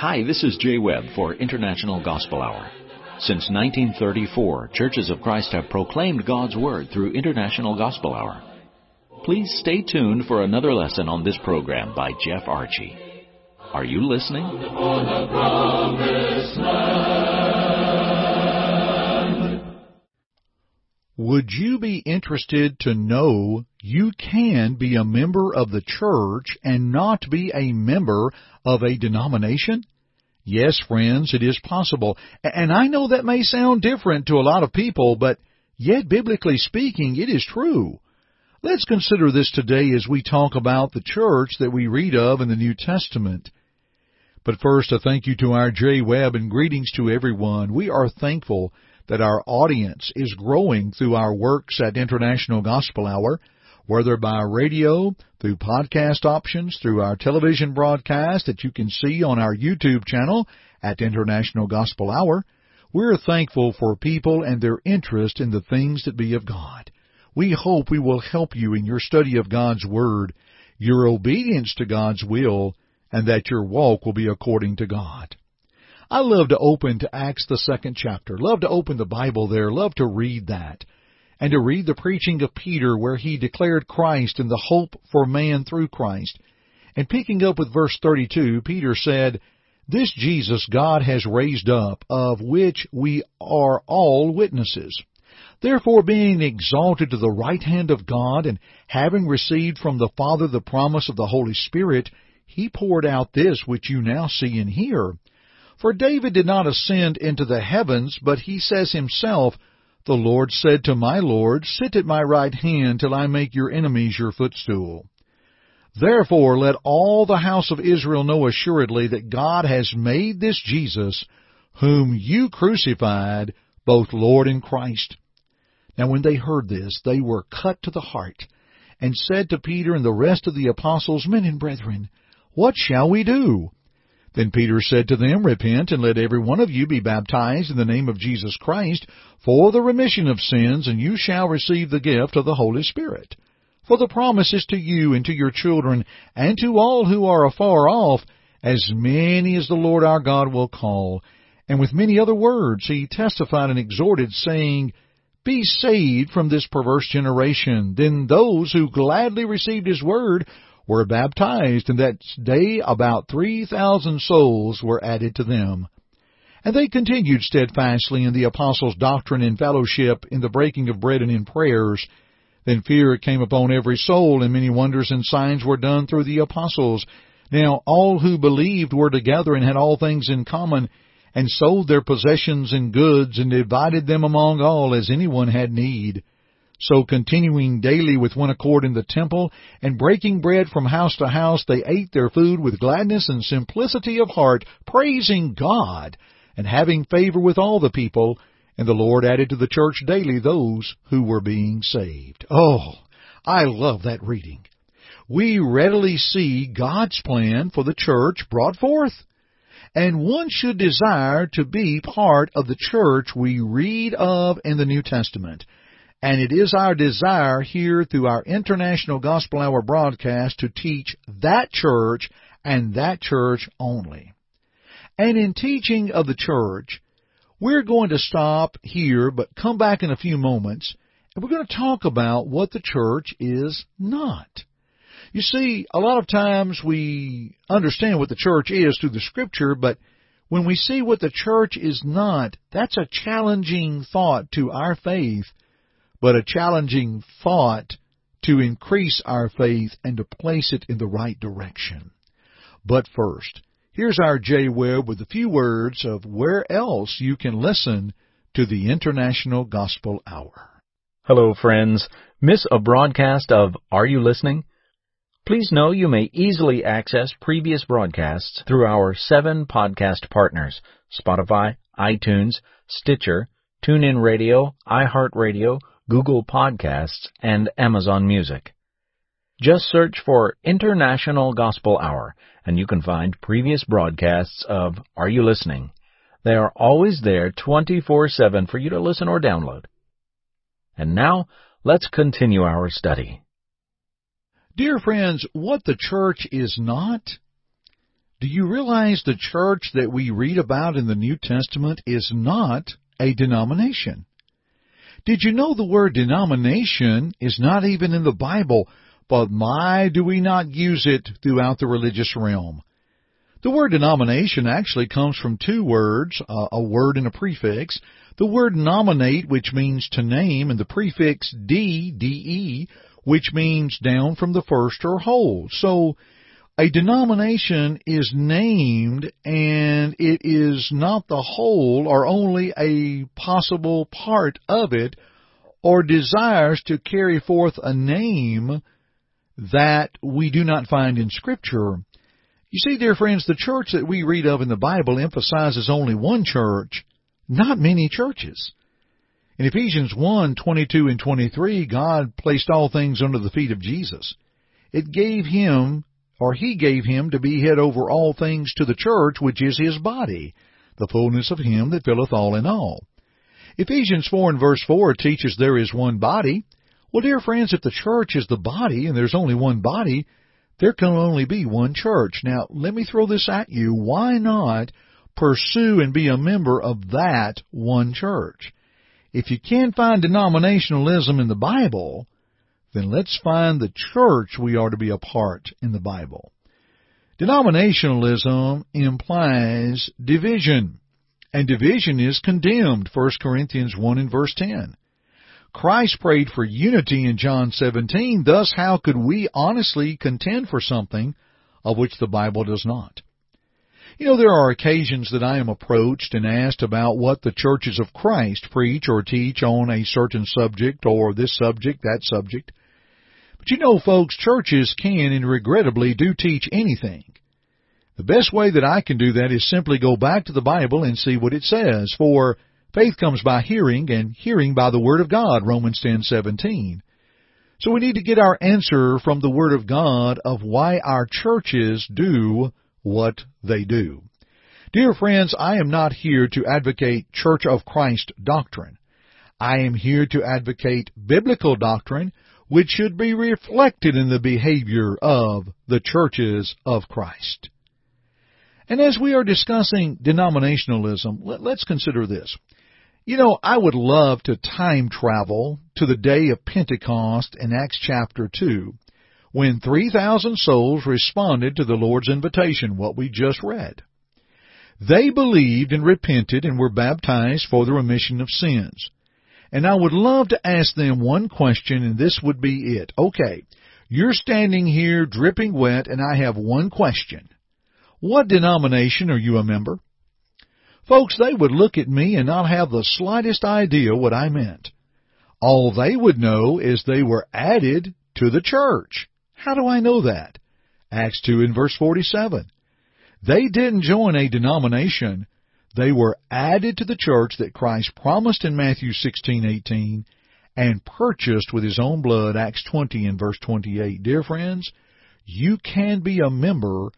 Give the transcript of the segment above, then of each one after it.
Hi, this is Jay Webb for International Gospel Hour. Since 1934, Churches of Christ have proclaimed God's Word through International Gospel Hour. Please stay tuned for another lesson on this program by Jeff Archie. Are you listening? Would you be interested to know you can be a member of the church and not be a member of a denomination? Yes, friends, it is possible. And I know that may sound different to a lot of people, but yet biblically speaking, it is true. Let's consider this today as we talk about the church that we read of in the New Testament. But first, a thank you to our Jay Webb and greetings to everyone. We are thankful that our audience is growing through our works at International Gospel Hour, whether by radio, through podcast options, through our television broadcast that you can see on our YouTube channel at International Gospel Hour. We're thankful for people and their interest in the things that be of God. We hope we will help you in your study of God's Word, your obedience to God's will, and that your walk will be according to God. I love to open to Acts the second chapter. Love to open the Bible there. Love to read that. And to read the preaching of Peter where he declared Christ and the hope for man through Christ. And picking up with verse 32, Peter said, This Jesus God has raised up, of which we are all witnesses. Therefore, being exalted to the right hand of God, and having received from the Father the promise of the Holy Spirit, he poured out this which you now see and hear. For David did not ascend into the heavens, but he says himself, The Lord said to my Lord, Sit at my right hand till I make your enemies your footstool. Therefore let all the house of Israel know assuredly that God has made this Jesus, whom you crucified, both Lord and Christ. Now when they heard this, they were cut to the heart, and said to Peter and the rest of the apostles, Men and brethren, what shall we do? Then Peter said to them, Repent, and let every one of you be baptized in the name of Jesus Christ for the remission of sins, and you shall receive the gift of the Holy Spirit. For the promise is to you and to your children, and to all who are afar off, as many as the Lord our God will call. And with many other words he testified and exhorted, saying, Be saved from this perverse generation. Then those who gladly received his word were baptized, and that day about three thousand souls were added to them. And they continued steadfastly in the apostles' doctrine and fellowship, in the breaking of bread and in prayers. Then fear came upon every soul, and many wonders and signs were done through the apostles. Now all who believed were together and had all things in common, and sold their possessions and goods, and divided them among all as any one had need. So continuing daily with one accord in the temple, and breaking bread from house to house, they ate their food with gladness and simplicity of heart, praising God, and having favor with all the people. And the Lord added to the church daily those who were being saved. Oh, I love that reading. We readily see God's plan for the church brought forth. And one should desire to be part of the church we read of in the New Testament. And it is our desire here through our International Gospel Hour broadcast to teach that church and that church only. And in teaching of the church, we're going to stop here, but come back in a few moments, and we're going to talk about what the church is not. You see, a lot of times we understand what the church is through the scripture, but when we see what the church is not, that's a challenging thought to our faith but a challenging thought to increase our faith and to place it in the right direction. But first, here's our Jay Webb with a few words of where else you can listen to the International Gospel Hour. Hello, friends. Miss a broadcast of Are You Listening? Please know you may easily access previous broadcasts through our seven podcast partners Spotify, iTunes, Stitcher, TuneIn Radio, iHeartRadio, Google Podcasts, and Amazon Music. Just search for International Gospel Hour and you can find previous broadcasts of Are You Listening? They are always there 24-7 for you to listen or download. And now, let's continue our study. Dear friends, what the church is not? Do you realize the church that we read about in the New Testament is not a denomination? Did you know the word denomination is not even in the Bible, but my do we not use it throughout the religious realm? The word denomination actually comes from two words, uh, a word and a prefix. The word nominate, which means to name, and the prefix D, D-E, which means down from the first or whole. So, a denomination is named and it is not the whole or only a possible part of it or desires to carry forth a name that we do not find in Scripture. You see, dear friends, the church that we read of in the Bible emphasizes only one church, not many churches. In Ephesians 1, 22 and 23, God placed all things under the feet of Jesus. It gave him, or he gave him to be head over all things to the church, which is his body, the fullness of him that filleth all in all. Ephesians 4 and verse 4 teaches there is one body. Well, dear friends, if the church is the body and there's only one body, there can only be one church. Now, let me throw this at you. Why not pursue and be a member of that one church? If you can't find denominationalism in the Bible, then let's find the church we are to be a part in the Bible. Denominationalism implies division, and division is condemned, 1 Corinthians 1 and verse 10. Christ prayed for unity in John 17. Thus, how could we honestly contend for something of which the Bible does not? You know, there are occasions that I am approached and asked about what the churches of Christ preach or teach on a certain subject or this subject, that subject. But you know, folks, churches can and regrettably do teach anything. The best way that I can do that is simply go back to the Bible and see what it says. For Faith comes by hearing, and hearing by the Word of God, Romans 10:17. So we need to get our answer from the Word of God of why our churches do what they do. Dear friends, I am not here to advocate Church of Christ doctrine. I am here to advocate biblical doctrine which should be reflected in the behavior of the churches of Christ. And as we are discussing denominationalism, let's consider this. You know, I would love to time travel to the day of Pentecost in Acts chapter 2, when 3,000 souls responded to the Lord's invitation, what we just read. They believed and repented and were baptized for the remission of sins. And I would love to ask them one question, and this would be it. Okay, you're standing here dripping wet, and I have one question. What denomination are you a member? Folks, they would look at me and not have the slightest idea what I meant. All they would know is they were added to the church. How do I know that? Acts 2 and verse 47. They didn't join a denomination. They were added to the church that Christ promised in Matthew 16:18 and purchased with his own blood Acts 20 and verse 28. Dear friends, you can be a member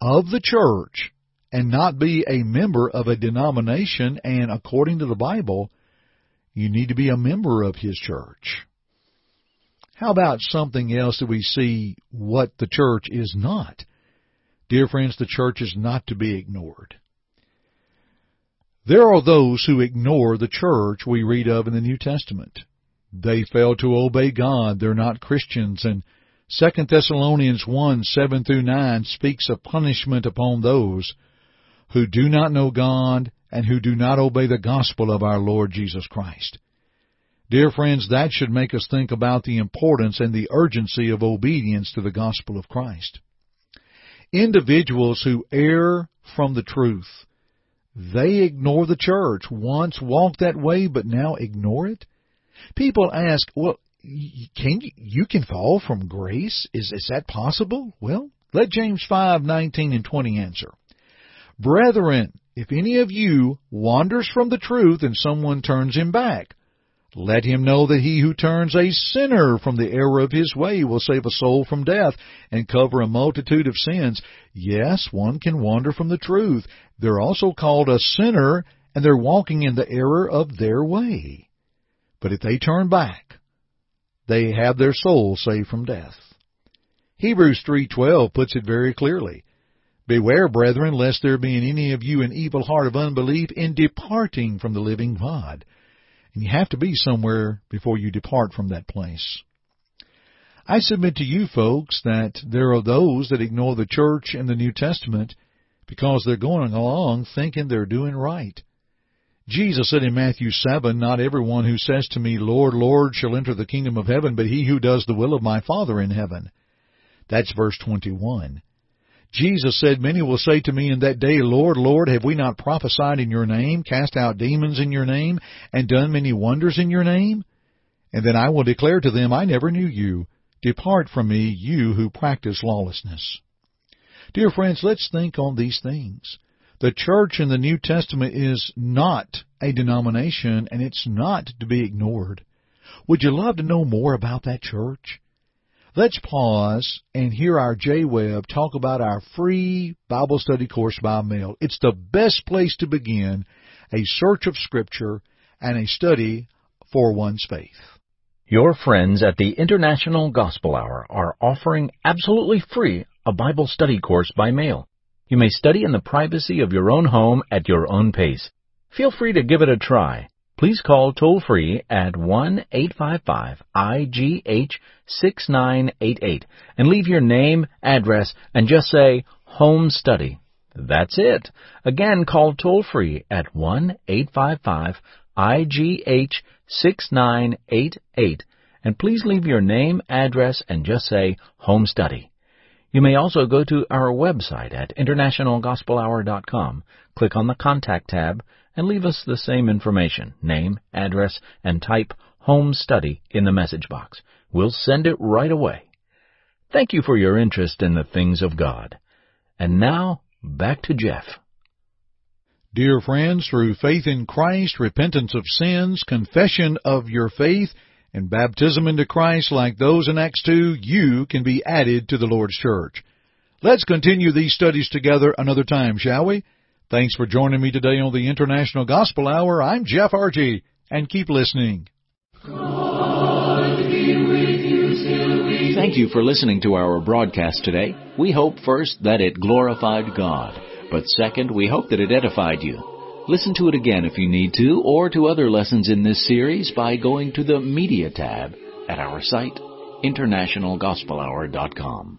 of the church and not be a member of a denomination, and according to the Bible, you need to be a member of His church. How about something else that we see what the church is not? Dear friends, the church is not to be ignored. There are those who ignore the church we read of in the New Testament. They fail to obey God. They're not Christians. And 2 Thessalonians 1, 7 through 9 speaks of punishment upon those who do not know God and who do not obey the gospel of our Lord Jesus Christ. Dear friends, that should make us think about the importance and the urgency of obedience to the gospel of Christ. Individuals who err from the truth, they ignore the church, once walked that way but now ignore it. People ask, well, can you, you can fall from grace? Is, is that possible? Well, let James 5, 19 and 20 answer. Brethren, if any of you wanders from the truth and someone turns him back, let him know that he who turns a sinner from the error of his way will save a soul from death and cover a multitude of sins. Yes, one can wander from the truth. They're also called a sinner and they're walking in the error of their way. But if they turn back, they have their soul saved from death. Hebrews 3:12 puts it very clearly. Beware, brethren, lest there be in any of you an evil heart of unbelief in departing from the living God. And you have to be somewhere before you depart from that place. I submit to you folks that there are those that ignore the church and the New Testament because they're going along thinking they're doing right. Jesus said in Matthew 7, Not everyone who says to me, Lord, Lord, shall enter the kingdom of heaven, but he who does the will of my Father in heaven. That's verse 21. Jesus said, Many will say to me in that day, Lord, Lord, have we not prophesied in your name, cast out demons in your name, and done many wonders in your name? And then I will declare to them, I never knew you. Depart from me, you who practice lawlessness. Dear friends, let's think on these things. The church in the New Testament is not a denomination, and it's not to be ignored. Would you love to know more about that church? Let's pause and hear our Jay Webb talk about our free Bible study course by mail. It's the best place to begin a search of Scripture and a study for one's faith. Your friends at the International Gospel Hour are offering absolutely free a Bible study course by mail. You may study in the privacy of your own home at your own pace. Feel free to give it a try please call toll free at 1 855 IGH 6988 and leave your name, address, and just say home study. That's it. Again, call toll free at 1 855 IGH 6988 and please leave your name, address, and just say home study. You may also go to our website at internationalgospelhour.com, click on the Contact tab, and leave us the same information, name, address, and type Home Study in the message box. We'll send it right away. Thank you for your interest in the things of God. And now, back to Jeff. Dear friends, through faith in Christ, repentance of sins, confession of your faith, and baptism into Christ like those in Acts 2, you can be added to the Lord's church. Let's continue these studies together another time, shall we? Thanks for joining me today on the International Gospel Hour. I'm Jeff Archie, and keep listening. Thank you for listening to our broadcast today. We hope first that it glorified God, but second, we hope that it edified you. Listen to it again if you need to, or to other lessons in this series by going to the Media tab at our site, internationalgospelhour.com.